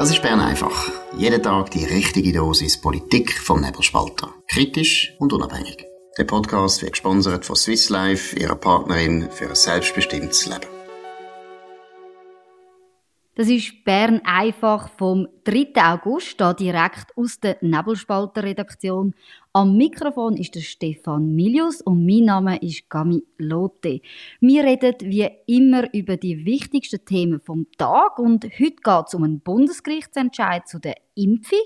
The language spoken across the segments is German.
Das ist Bern einfach. Jeden Tag die richtige Dosis Politik vom Nebelspalter. Kritisch und unabhängig. Der Podcast wird gesponsert von Swiss Life, ihrer Partnerin für ein selbstbestimmtes Leben. Das ist Bern einfach vom 3. August, da direkt aus der Nebelspalter Redaktion. Am Mikrofon ist der Stefan Milius und mein Name ist Gami Lotte. Wir reden wie immer über die wichtigsten Themen vom Tag und heute geht es um einen Bundesgerichtsentscheid zu der Impfung,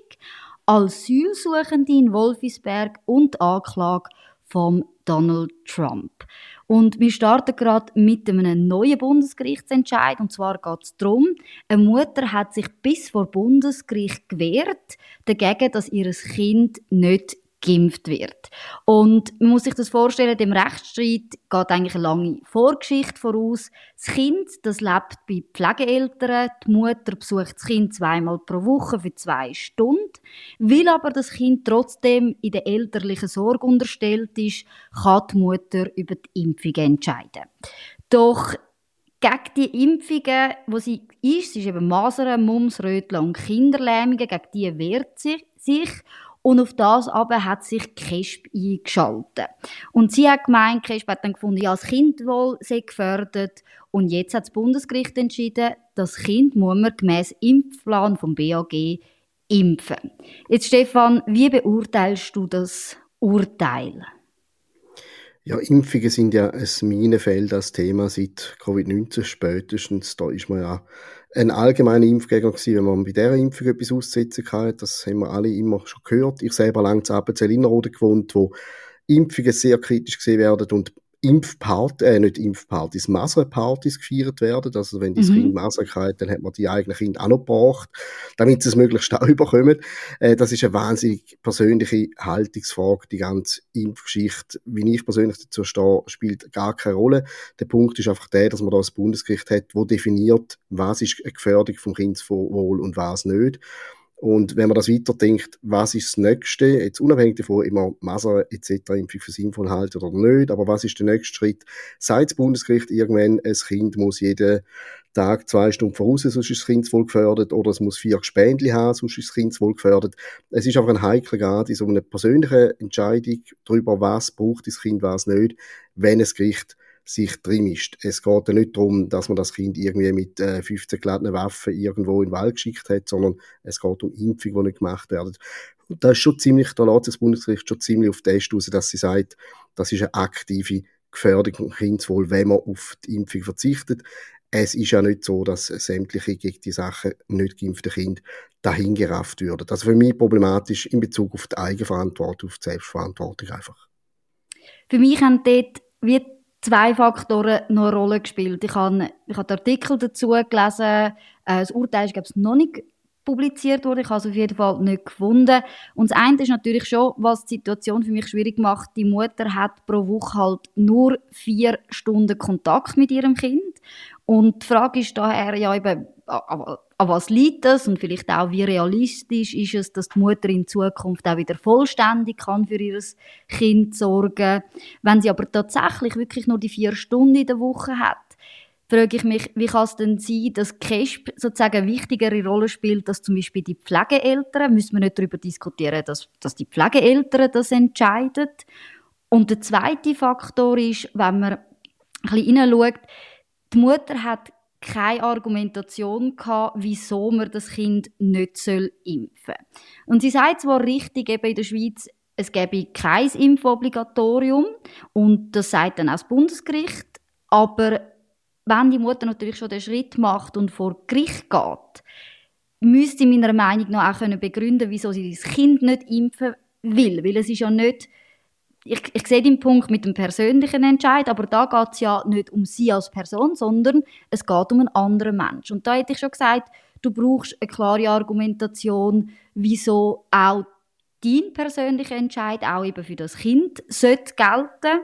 Asylsuchende in Wolfisberg und Anklage von Donald Trump. Und wir starten gerade mit einem neuen Bundesgerichtsentscheid. Und zwar geht es darum, eine Mutter hat sich bis vor Bundesgericht gewehrt, dagegen, dass ihr Kind nicht geimpft wird. Und man muss sich das vorstellen, dem Rechtsstreit geht eigentlich eine lange Vorgeschichte voraus. Das Kind, das lebt bei Pflegeeltern, die Mutter besucht das Kind zweimal pro Woche für zwei Stunden. Weil aber das Kind trotzdem in der elterlichen Sorge unterstellt ist, kann die Mutter über die Impfung entscheiden. Doch gegen die Impfungen, wo sie ist, ist eben Masern, Mumps, Röteln und Kinderlähmungen, gegen die wehrt sie sich und auf das aber hat sich KESP eingeschaltet. Und sie hat gemeint, KESP hat dann gefunden, ja, das Kindwohl sei gefördert. Und jetzt hat das Bundesgericht entschieden, das Kind muss man gemäß Impfplan vom BAG impfen. Jetzt, Stefan, wie beurteilst du das Urteil? Ja, Impfungen sind ja ein Minenfeld als Thema seit Covid-19 spätestens. Da ist man ja ein allgemeiner Impfgegner gewesen, wenn man bei dieser Impfung etwas auszusetzen kann. Das haben wir alle immer schon gehört. Ich selber lange zu Appenzell-Innerrhoden gewohnt, wo Impfungen sehr kritisch gesehen werden und Impfpartys, äh, nicht Impfpartys, Masernpartys gefeiert werden. Also wenn das mhm. Kind Masern hat, dann hat man die eigenen Kinder auch noch gebracht, damit sie es möglichst auch überkommen. Äh, das ist eine wahnsinnig persönliche Haltungsfrage. Die ganze Impfgeschichte, wie ich persönlich dazu stehe, spielt gar keine Rolle. Der Punkt ist einfach der, dass man da ein Bundesgericht hat, wo definiert, was ist eine Gefährdung vom Kindeswohl und was nicht. Und wenn man das weiterdenkt, was ist das Nächste, jetzt unabhängig davon, immer Masern etc. Impfung für sinnvoll halten oder nicht, aber was ist der nächste Schritt? Seit das Bundesgericht irgendwann, ein Kind muss jeden Tag zwei Stunden voraus, sonst ist das Kind wohl gefördert, oder es muss vier Gespendli haben, sonst ist das Kind wohl gefördert. Es ist einfach ein heikler Grad in so einer persönlichen Entscheidung darüber, was braucht das Kind, was nicht, wenn es Gericht sich drin mischt. Es geht ja nicht darum, dass man das Kind irgendwie mit äh, 15 geladenen Waffen irgendwo in den Wald geschickt hat, sondern es geht um Impfung, die nicht gemacht werden. Und da ist schon ziemlich, da lässt das Bundesgericht schon ziemlich auf den raus, dass sie sagt, das ist eine aktive Gefährdung vom Kindeswohl, wenn man auf die Impfung verzichtet. Es ist ja nicht so, dass sämtliche gegen die Sachen nicht geimpfte Kinder dahin gerafft würden. Das ist für mich problematisch in Bezug auf die Eigenverantwortung, auf die Selbstverantwortung einfach. Für mich haben dort wie zwei Faktoren noch eine Rolle gespielt. Ich habe, ich habe Artikel dazu gelesen, äh, das Urteil ist, glaube ich, noch nicht publiziert worden. Ich habe es auf jeden Fall nicht gefunden. Und das eine ist natürlich schon, was die Situation für mich schwierig macht. Die Mutter hat pro Woche halt nur vier Stunden Kontakt mit ihrem Kind. Und die Frage ist daher ja eben, an was liegt das und vielleicht auch, wie realistisch ist es, dass die Mutter in Zukunft auch wieder vollständig kann für ihr Kind sorgen. Wenn sie aber tatsächlich wirklich nur die vier Stunden in der Woche hat, frage ich mich, wie kann es denn sein, dass KESP sozusagen eine wichtigere Rolle spielt, als zum Beispiel die Pflegeeltern? Müssen wir nicht darüber diskutieren, dass, dass die Pflegeeltern das entscheiden? Und der zweite Faktor ist, wenn man ein bisschen hineinschaut, die Mutter hat keine Argumentation gehabt, wieso man das Kind nicht soll impfen soll. Und sie sagt zwar richtig, eben in der Schweiz, es gäbe kein Impfobligatorium und das sagt dann auch das Bundesgericht, aber wenn die Mutter natürlich schon den Schritt macht und vor Gericht geht, müsste meiner Meinung nach auch begründen können wieso sie das Kind nicht impfen will, weil es ist ja nicht ich, ich sehe den Punkt mit dem persönlichen Entscheid, aber da geht es ja nicht um sie als Person, sondern es geht um einen anderen Mensch. Und da hätte ich schon gesagt, du brauchst eine klare Argumentation, wieso auch dein persönlicher Entscheid auch eben für das Kind sollte gelten.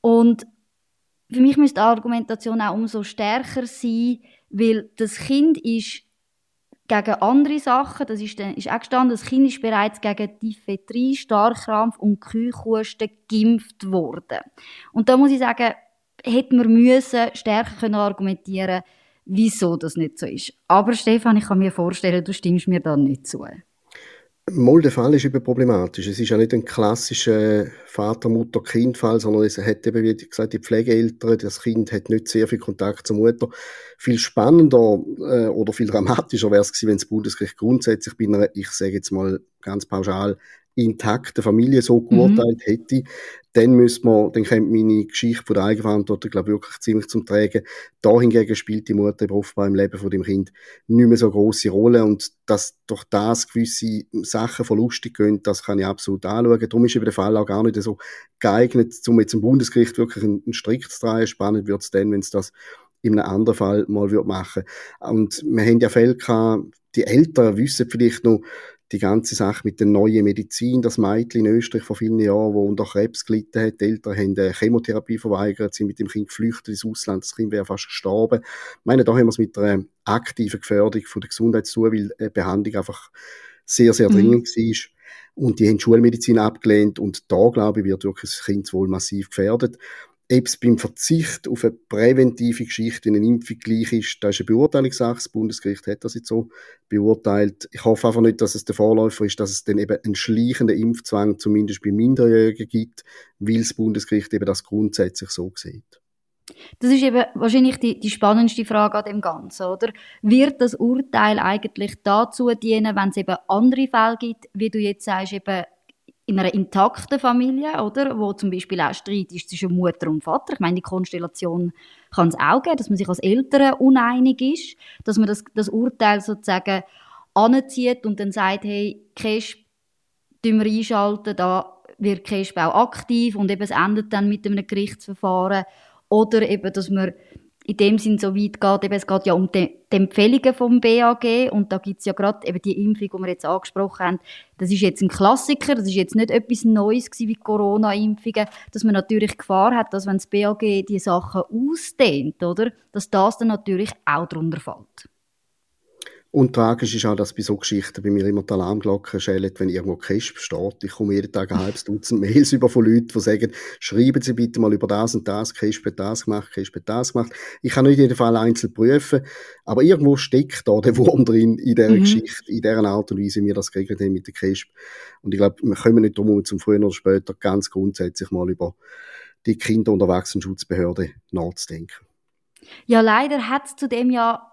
Und für mich müsste die Argumentation auch umso stärker sein, weil das Kind ist gegen andere Sachen. Das ist, ist auch gestanden, das Kind ist bereits gegen Diphtherie, Starkrampf und Kühlkosten geimpft worden. Und da muss ich sagen, hätte man müssen stärker können argumentieren wieso das nicht so ist. Aber Stefan, ich kann mir vorstellen, du stimmst mir da nicht zu. Mal der Fall ist eben problematisch. Es ist ja nicht ein klassischer Vater-Mutter-Kind-Fall, sondern es hat eben, wie gesagt, die Pflegeeltern, das Kind hat nicht sehr viel Kontakt zur Mutter. Viel spannender äh, oder viel dramatischer wäre es gewesen, wenn das Bundesgericht grundsätzlich bei einer, ich sage jetzt mal ganz pauschal, intakte Familie so geurteilt mhm. hätte, dann müsste man, dann kommt meine Geschichte von der Eigenverantwortung, glaube ich, wirklich ziemlich zum Tragen. Da hingegen spielt die Mutter offenbar im Leben von dem Kind nicht mehr so grosse Rolle und dass durch das gewisse Sachen verlustig gehen, das kann ich absolut anschauen. Darum ist eben der Fall auch gar nicht so geeignet, um jetzt im Bundesgericht wirklich einen, einen Strick zu drehen. Spannend wird es dann, wenn es das in einem anderen Fall mal machen würde. Und wir haben ja Fälle gehabt, die Eltern wissen vielleicht noch, die ganze Sache mit der neuen Medizin, das Mädchen in Österreich vor vielen Jahren, wo unter Krebs gelitten hat, die Eltern haben eine Chemotherapie verweigert, sind mit dem Kind geflüchtet ins Ausland, das Kind wäre fast gestorben. Ich meine, da haben wir es mit einer aktiven Gefährdung von der Gesundheit zu, weil die Behandlung einfach sehr, sehr mhm. dringend war. Und die haben Schulmedizin abgelehnt und da, glaube ich, wird wirklich das Kind wohl massiv gefährdet. Ob es beim Verzicht auf eine präventive Geschichte in eine Impfung gleich ist, das ist eine Beurteilungssache. Das Bundesgericht hat das jetzt so beurteilt. Ich hoffe einfach nicht, dass es der Vorläufer ist, dass es dann eben einen schleichenden Impfzwang zumindest bei Minderjährigen gibt, weil das Bundesgericht eben das grundsätzlich so sieht. Das ist eben wahrscheinlich die, die spannendste Frage an dem Ganzen, oder? Wird das Urteil eigentlich dazu dienen, wenn es eben andere Fälle gibt, wie du jetzt sagst, eben in einer intakten Familie, oder, wo zum Beispiel auch Streit ist zwischen Mutter und Vater. Ich meine, die Konstellation kann es auch geben, dass man sich als Eltern uneinig ist, dass man das, das Urteil sozusagen anzieht und dann sagt, hey, Cash, wir einschalten, da wird Cash auch aktiv und eben es endet dann mit einem Gerichtsverfahren. Oder eben, dass man in dem Sinn so weit geht, eben, es geht ja um die, die Empfehlungen vom BAG und da gibt es ja gerade eben die Impfung, die wir jetzt angesprochen haben, das ist jetzt ein Klassiker, das ist jetzt nicht etwas Neues gewesen wie Corona-Impfungen, dass man natürlich Gefahr hat, dass wenn das BAG die Sachen ausdehnt, oder, dass das dann natürlich auch darunter fällt. Und tragisch ist auch, dass bei so Geschichten bei mir immer die Alarmglocke schellen, wenn irgendwo Crisp steht. Ich komme jeden Tag ein halbes Dutzend Mails über von Leuten, die sagen, schreiben Sie bitte mal über das und das, Crisp hat das gemacht, Crisp hat das gemacht. Ich kann nicht jeden Fall einzeln prüfen, aber irgendwo steckt da der Wurm drin in dieser mhm. Geschichte, in dieser Art und Weise, wie wir das geregelt haben mit der Crisp. Und ich glaube, wir kommen nicht drum zum früher oder später ganz grundsätzlich mal über die Kinder- und Erwachsenenschutzbehörde nachzudenken. Ja, leider hat es zudem ja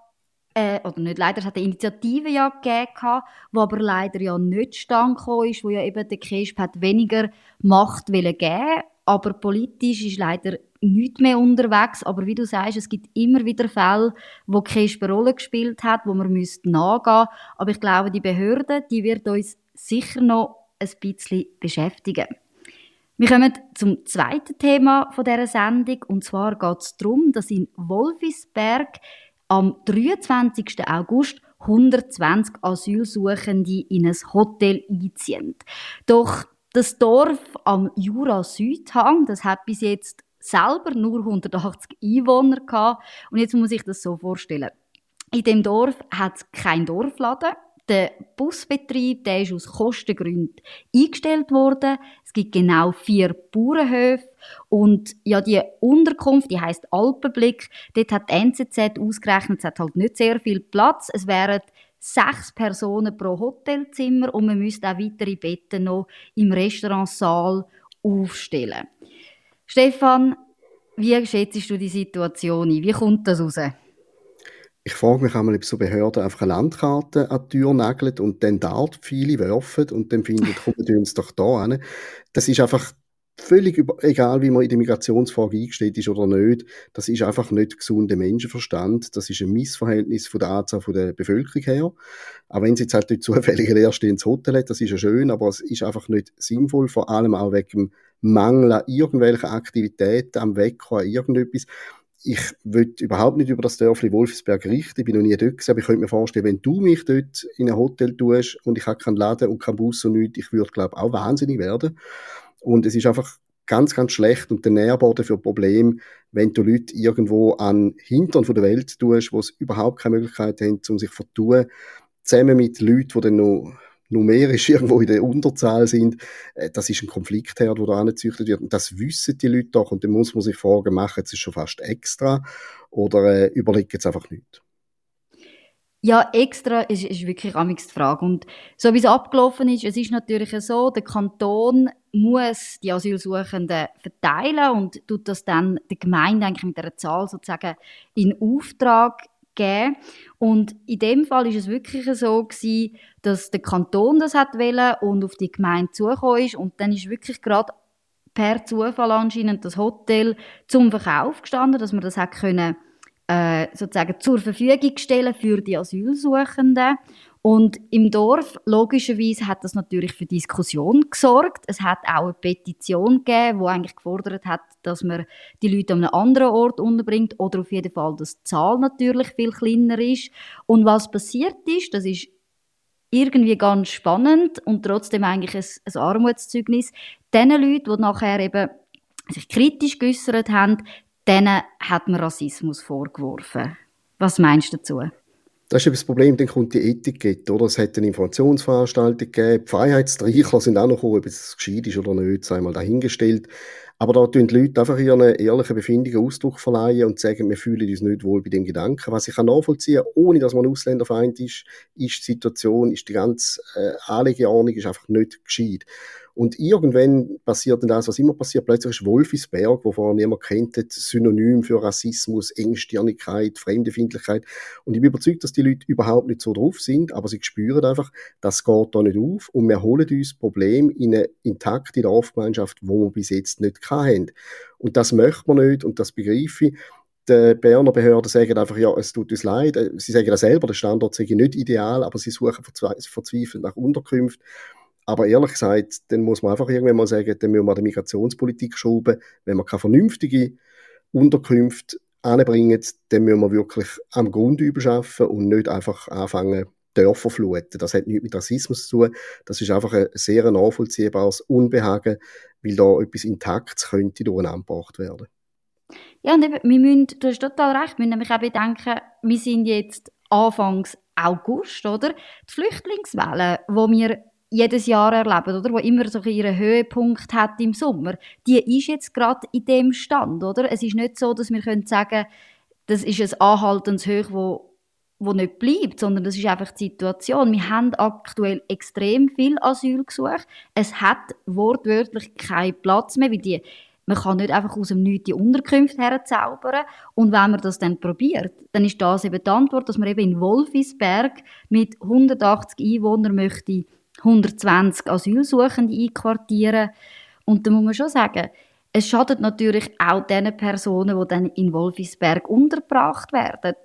äh, oder nicht leider, es hat eine Initiative ja gegeben, die aber leider ja nicht stand ist, wo ja eben der KESP hat weniger Macht geben aber politisch ist leider nicht mehr unterwegs. Aber wie du sagst, es gibt immer wieder Fälle, wo KESP eine Rolle gespielt hat, wo man müsste nachgehen. Aber ich glaube, die Behörde, die wird uns sicher noch ein bisschen beschäftigen. Wir kommen zum zweiten Thema dieser Sendung. Und zwar geht es darum, dass in Wolfisberg am 23. August 120 Asylsuchende in ein Hotel einziehen. Doch das Dorf am Jura-Südhang, das hat bis jetzt selber nur 180 Einwohner gehabt. Und jetzt muss ich das so vorstellen. In dem Dorf hat es keinen Dorfladen, der Busbetrieb, der ist aus Kostengründen eingestellt worden. Es gibt genau vier Bauernhöfe und ja, die Unterkunft, die heißt Alpenblick. Dort hat die NZZ ausgerechnet, es hat halt nicht sehr viel Platz. Es wären sechs Personen pro Hotelzimmer und man müsste auch weitere Betten noch im Restaurantsaal aufstellen. Stefan, wie schätzt du die Situation ein? Wie kommt das raus? Ich frage mich einmal, ob so Behörden einfach eine Landkarte an die Tür nageln und dann Dartpfeile werfen und dann finden, kommen wir uns doch da hin. Das ist einfach völlig egal, wie man in die Migrationsfrage eingestellt ist oder nicht. Das ist einfach nicht gesunder Menschenverstand. Das ist ein Missverhältnis von der Anzahl der Bevölkerung her. Auch wenn es jetzt halt nicht zufällig leerstehendes Hotel hat, das ist ja schön, aber es ist einfach nicht sinnvoll, vor allem auch wegen dem Mangel an irgendwelchen Aktivitäten, am Wecker, an irgendetwas ich will überhaupt nicht über das Dörfli Wolfsberg richten, ich bin noch nie dort gewesen, aber ich könnte mir vorstellen, wenn du mich dort in ein Hotel tust und ich habe keinen Laden und keinen Bus und nichts, ich würde, glaube auch wahnsinnig werden. Und es ist einfach ganz, ganz schlecht und der Nährboden für Probleme, wenn du Leute irgendwo an Hintern von der Welt tust, wo es überhaupt keine Möglichkeit haben, um sich zu vertun, zusammen mit Leuten, die dann noch numerisch irgendwo in der Unterzahl sind, äh, das ist ein Konfliktherd, der da angezüchtet wird. Und das wissen die Leute doch. Und dann muss man sich fragen, machen sie es schon fast extra oder äh, überlegen es einfach nicht? Ja, extra ist, ist wirklich die Frage. Und so wie es abgelaufen ist, es ist natürlich so, der Kanton muss die Asylsuchenden verteilen und tut das dann der Gemeinde eigentlich mit einer Zahl sozusagen in Auftrag geben. Und in dem Fall ist es wirklich so gewesen, dass der Kanton das hat wollen und auf die Gemeinde zugekommen ist und dann ist wirklich gerade per Zufall anscheinend das Hotel zum Verkauf gestanden, dass man das hat können äh, sozusagen zur Verfügung stellen für die Asylsuchenden. Und im Dorf, logischerweise, hat das natürlich für Diskussion gesorgt. Es hat auch eine Petition gegeben, die eigentlich gefordert hat, dass man die Leute an einem anderen Ort unterbringt oder auf jeden Fall, dass die Zahl natürlich viel kleiner ist. Und was passiert ist, das ist irgendwie ganz spannend und trotzdem eigentlich ein, ein Armutszeugnis. Den Leuten, die nachher eben sich kritisch geäußert haben, denen hat man Rassismus vorgeworfen. Was meinst du dazu? Das ist eben das Problem, dann kommt die Etikette, oder? Es hat eine Informationsveranstaltung gegeben, die Freiheitstreichler sind auch noch gekommen, ob es gescheit ist oder nicht, sei mal dahingestellt. Aber da tun die Leute einfach ihren ehrlichen Befindungen Ausdruck verleihen und sagen, wir fühlen uns nicht wohl bei dem Gedanken. Was ich kann nachvollziehen, ohne dass man Ausländerfeind ist, ist die Situation, ist die ganze äh, Anlegeordnung ist einfach nicht gescheit. Und irgendwann passiert dann das, was immer passiert. Plötzlich ist Wolfisberg, wo vorher niemand kennt, Synonym für Rassismus, Engstirnigkeit, Fremdefindlichkeit. Und ich bin überzeugt, dass die Leute überhaupt nicht so drauf sind, aber sie spüren einfach, das geht da nicht auf und wir holen uns Problem in eine intakte Dorfgemeinschaft, wo wir bis jetzt nicht hatten. Und das möchte man nicht und das begreife ich die Berner Behörden sagen einfach, ja, es tut uns leid. Sie sagen ja selber, der Standort sei nicht ideal, aber sie suchen verzweifelt nach Unterkünften. Aber ehrlich gesagt, dann muss man einfach irgendwann mal sagen, dann müssen wir die Migrationspolitik schrauben. Wenn wir keine vernünftige Unterkünfte anbringen, dann müssen wir wirklich am Grund arbeiten und nicht einfach anfangen, Dörfer fluten. Das hat nichts mit Rassismus zu tun. Das ist einfach ein sehr nachvollziehbares Unbehagen, weil da etwas Intaktes könnte durcheinander gebracht werden. Ja, und eben, wir müssen, du hast total recht, wir müssen nämlich auch bedenken, wir sind jetzt Anfangs August, oder? Die Flüchtlingswelle, wo wir jedes Jahr erleben, oder? Wo immer so ihren Höhepunkt hat im Sommer. Die ist jetzt gerade in dem Stand, oder? Es ist nicht so, dass wir können sagen, das ist ein anhaltendes Hoch, wo wo nicht bleibt, sondern das ist einfach die Situation. Wir haben aktuell extrem viel Asylgesuche. Es hat wortwörtlich keinen Platz mehr, weil die man kann nicht einfach aus dem Nichts die Unterkünfte herzaubern. Und wenn man das dann probiert, dann ist das eben die Antwort, dass man eben in Wolfisberg mit 180 Einwohnern möchte 120 Asylsuchende einquartieren. Und da muss man schon sagen, es schadet natürlich auch den Personen, die dann in Wolfisberg untergebracht werden.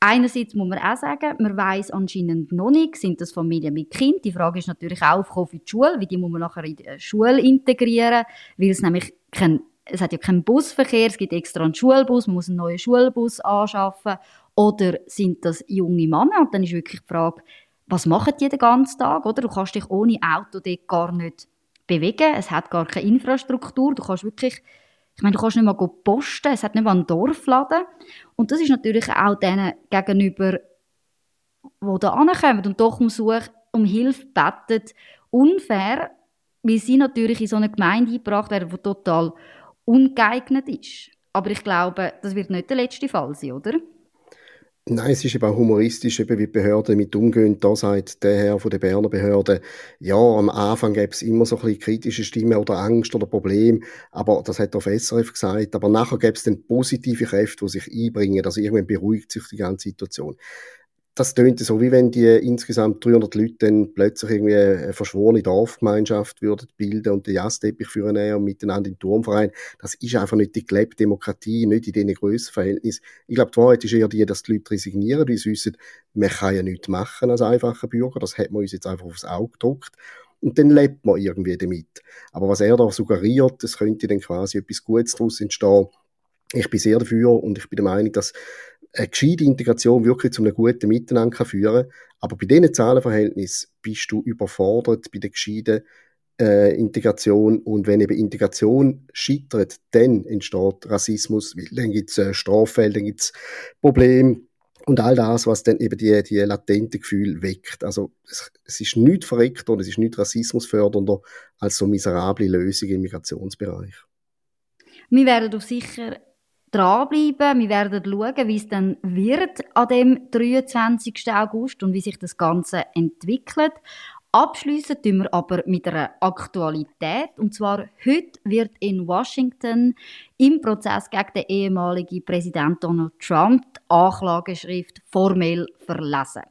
Einerseits muss man auch sagen, man weiß anscheinend noch nicht, sind das Familien mit Kind. Die Frage ist natürlich auch, auf die Schule, wie die muss man nachher in die Schule integrieren, weil es nämlich kein, es hat ja keinen Busverkehr, es gibt extra einen Schulbus, man muss einen neuen Schulbus anschaffen. Oder sind das junge Männer? Und dann ist wirklich die Frage, was machen die den ganzen Tag, oder? Du kannst dich ohne Auto dort gar nicht bewegen. Es hat gar keine Infrastruktur. Du kannst wirklich, ich meine, du kannst nicht mal posten. Es hat nicht mal einen Dorfladen. Und das ist natürlich auch denen gegenüber, die da ankommen und doch um, Such, um Hilfe beten, unfair, weil sie natürlich in so eine Gemeinde eingebracht werden, die total ungeeignet ist. Aber ich glaube, das wird nicht der letzte Fall sein, oder? Nein, es ist eben auch humoristisch, eben wie Behörden damit umgehen. Da sagt der Herr von der Berner Behörde, ja, am Anfang gäbe es immer so ein bisschen kritische Stimmen oder Angst oder Probleme, aber das hat auch SRF gesagt, aber nachher gäbe es dann positive Kräfte, die sich einbringen, also irgendwann beruhigt sich die ganze Situation das tönt so, wie wenn die insgesamt 300 Leute dann plötzlich irgendwie eine verschworene Dorfgemeinschaft würden bilden und den Jazzteppich führen und miteinander in Turmverein. Das ist einfach nicht die gelebte Demokratie, nicht in diesen Grössenverhältnissen. Ich glaube, die Wahrheit ist eher die, dass die Leute resignieren, weil sie wissen, man kann ja nichts machen als einfacher Bürger. Das hat man uns jetzt einfach aufs Auge gedruckt. Und dann lebt man irgendwie damit. Aber was er da suggeriert, es könnte dann quasi etwas Gutes daraus entstehen. Ich bin sehr dafür und ich bin der Meinung, dass eine gescheite Integration wirklich zu einem guten Miteinander führen kann. Aber bei diesen Zahlenverhältnissen bist du überfordert bei der gescheiten äh, Integration. Und wenn eben Integration scheitert, dann entsteht Rassismus, dann gibt es äh, Straffälle, dann gibt es Probleme. und all das, was dann eben die, die latente Gefühl weckt. Also es, es ist nichts verreckt und es ist nicht rassismusfördernder als so miserable Lösungen im Migrationsbereich. Wir werden auf sicher dranbleiben. Wir werden schauen, wie es dann wird an dem 23. August und wie sich das Ganze entwickelt. Abschließen tun wir aber mit einer Aktualität. Und zwar heute wird in Washington im Prozess gegen den ehemaligen Präsident Donald Trump die Anklageschrift formell verlesen.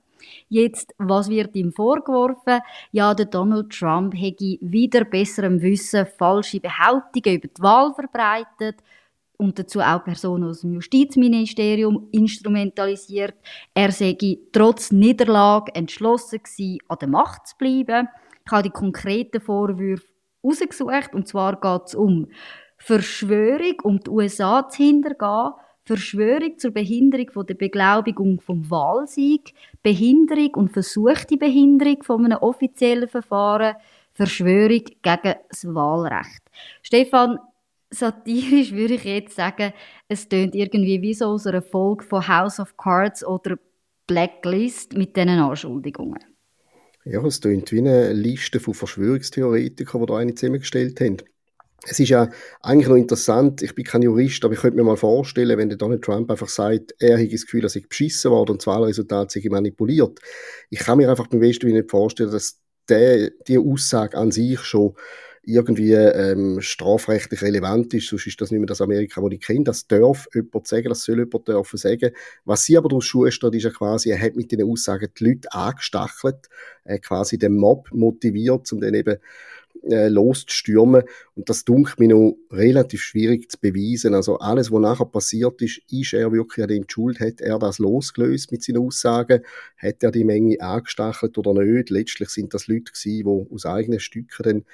Jetzt, was wird ihm vorgeworfen? Ja, der Donald Trump hätte wieder besserem Wissen falsche Behauptungen über die Wahl verbreitet und dazu auch Personen aus dem Justizministerium instrumentalisiert. Er sei trotz Niederlage entschlossen gewesen, an der Macht zu bleiben. Ich habe die konkreten Vorwürfe herausgesucht, und zwar geht es um Verschwörung, um die USA zu hintergehen, Verschwörung zur Behinderung von der Beglaubigung vom Wahlsieg, Behinderung und versuchte Behinderung von einem offiziellen Verfahren, Verschwörung gegen das Wahlrecht. Stefan, satirisch würde ich jetzt sagen, es tönt irgendwie wie so aus einer Folge von House of Cards oder Blacklist mit diesen Anschuldigungen. Ja, es tönt wie eine Liste von Verschwörungstheoretikern, die da eine zusammengestellt haben. Es ist ja eigentlich noch interessant, ich bin kein Jurist, aber ich könnte mir mal vorstellen, wenn der Donald Trump einfach sagt, er hat das Gefühl, dass ich beschissen worden und das Wahlresultat sich manipuliert. Ich kann mir einfach beim besten nicht vorstellen, dass der, die Aussage an sich schon irgendwie ähm, strafrechtlich relevant ist, sonst ist das nicht mehr das Amerika, das ich kenne. Das darf jemand sagen, das soll jemand dürfen sagen. Was sie aber daraus schustert, ist ja quasi, er hat mit diesen Aussagen die Leute angestachelt, äh, quasi den Mob motiviert, um dann eben äh, loszustürmen. Und das dunkelt mir noch relativ schwierig zu beweisen. Also alles, was nachher passiert ist, ist er wirklich an dem Schuld? Hat er das losgelöst mit seinen Aussagen? Hat er die Menge angestachelt oder nicht? Letztlich sind das Leute gewesen, die aus eigenen Stücken dann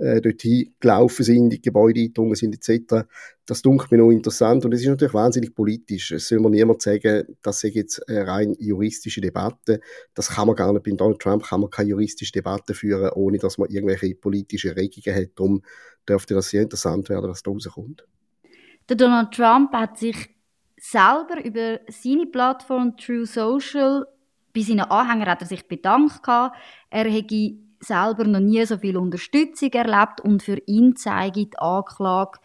äh, dorthin gelaufen sind, in die Gebäude eingedrungen sind etc. Das dunkelt mir noch interessant und es ist natürlich wahnsinnig politisch. Es soll mir niemand sagen, das sei jetzt eine rein juristische Debatte. Das kann man gar nicht. Bei Donald Trump kann man keine juristische Debatte führen, ohne dass man irgendwelche politische Regungen hat. Darum dürfte das sehr interessant werden, was da rauskommt. Der Donald Trump hat sich selber über seine Plattform True Social bei seinen Anhängern hat er sich bedankt. Er hätte selber noch nie so viel Unterstützung erlebt und für ihn zeige die Anklage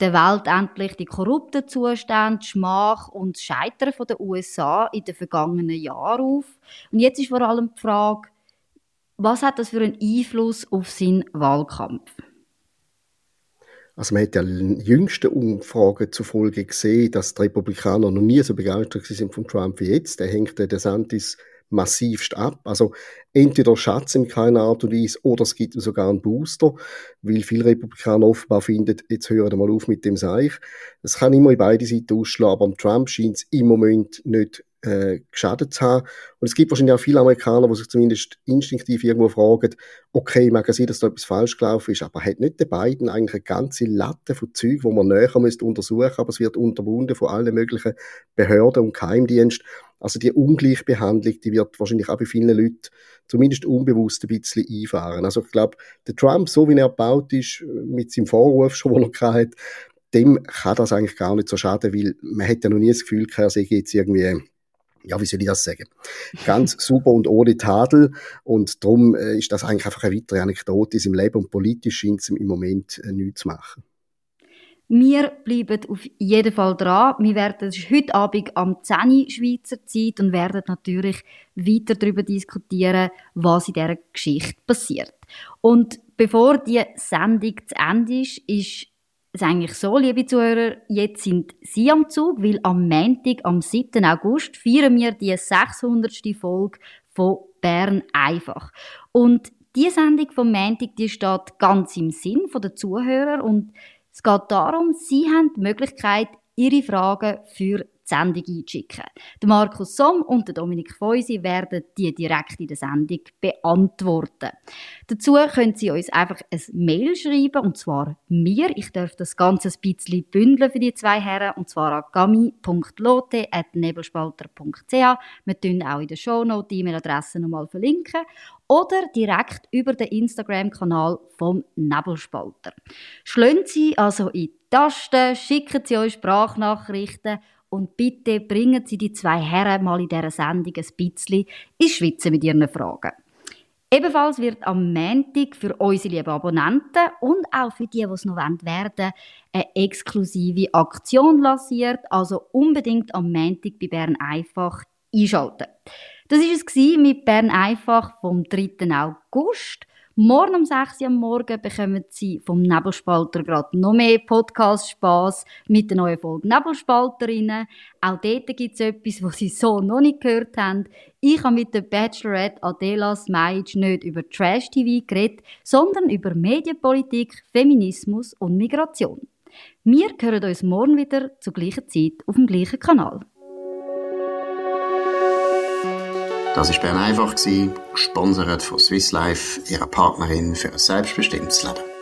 der Welt endlich die korrupten Zustände, Schmach und Scheitern der USA in den vergangenen Jahren auf. Und jetzt ist vor allem die Frage, was hat das für einen Einfluss auf seinen Wahlkampf? Also man hat ja jüngsten Umfragen zufolge gesehen, dass die Republikaner noch nie so begeistert sind von Trump wie jetzt. Der hängt der DeSantis massivst ab. Also entweder Schatz in keiner Art und Weise oder es gibt sogar einen Booster, weil viele Republikaner offenbar finden, jetzt hören wir mal auf mit dem Seich. Es kann immer in beide Seiten ausschlagen, aber Trump scheint es im Moment nicht äh, geschadet zu haben. Und es gibt wahrscheinlich auch viele Amerikaner, die sich zumindest instinktiv irgendwo fragen, okay, mag sein, dass da etwas falsch gelaufen ist, aber hat nicht der Biden eigentlich eine ganze Latte von Zügen, wo man näher müsste untersuchen, aber es wird unterbunden von allen möglichen Behörden und Geheimdiensten. Also die Ungleichbehandlung, die wird wahrscheinlich auch bei vielen Leuten zumindest unbewusst ein bisschen einfahren. Also ich glaube, der Trump, so wie er gebaut ist, mit seinem Vorwurf schon, den er hat, dem kann das eigentlich gar nicht so schaden, weil man hat ja noch nie das Gefühl gehabt, er sei jetzt irgendwie ja, wie soll ich das sagen? Ganz super und ohne Tadel. Und darum äh, ist das eigentlich einfach eine weitere Anekdote in seinem Leben und politisch scheint es im Moment äh, nichts zu machen. Wir bleiben auf jeden Fall dran. Wir werden heute Abend am 10 Schweizer Zeit und werden natürlich weiter darüber diskutieren, was in dieser Geschichte passiert. Und bevor die Sendung zu Ende ist, ist es eigentlich so, liebe Zuhörer, jetzt sind Sie am Zug, weil am Montag, am 7. August, feiern wir die 600. Folge von Bern einfach. Und die Sendung vom Montag, die steht ganz im Sinn der Zuhörer und es geht darum, Sie haben die Möglichkeit, Ihre Fragen für die Sendung einzuschicken. Der Markus Somm und der Dominik Feusi werden die direkt in der Sendung beantworten. Dazu können Sie uns einfach ein Mail schreiben, und zwar mir. Ich darf das Ganze ein bisschen bündeln für die zwei Herren, und zwar an gami.lote.nebelspalter.ch. Wir tun auch in der Shownote die E-Mail-Adresse nochmal verlinken. Oder direkt über den Instagram-Kanal vom Nebelspalter. Schlönt Sie also in die Tasten, schicken Sie euch Sprachnachrichten und bitte bringen Sie die zwei Herren mal in dieser Sendung ein bisschen ins Schwitzen mit ihren Fragen. Ebenfalls wird am Montag für unsere lieben Abonnenten und auch für die, die es noch werden wollen, eine exklusive Aktion lanciert. Also unbedingt am Montag bei Bern einfach einschalten. Das war es mit Bern einfach vom 3. August. Morgen um 6 Uhr am Morgen bekommen Sie vom Nebelspalter gerade noch mehr Podcast-Spass mit der neuen Folge Nebelspalterinnen. Auch dort gibt es etwas, was Sie so noch nicht gehört haben. Ich habe mit der Bachelorette Adela Smajic nicht über Trash-TV geredet, sondern über Medienpolitik, Feminismus und Migration. Wir hören uns morgen wieder zur gleichen Zeit auf dem gleichen Kanal. Das war Bern einfach, gesponsert von Swiss Life, ihrer Partnerin für ein selbstbestimmtes Leben.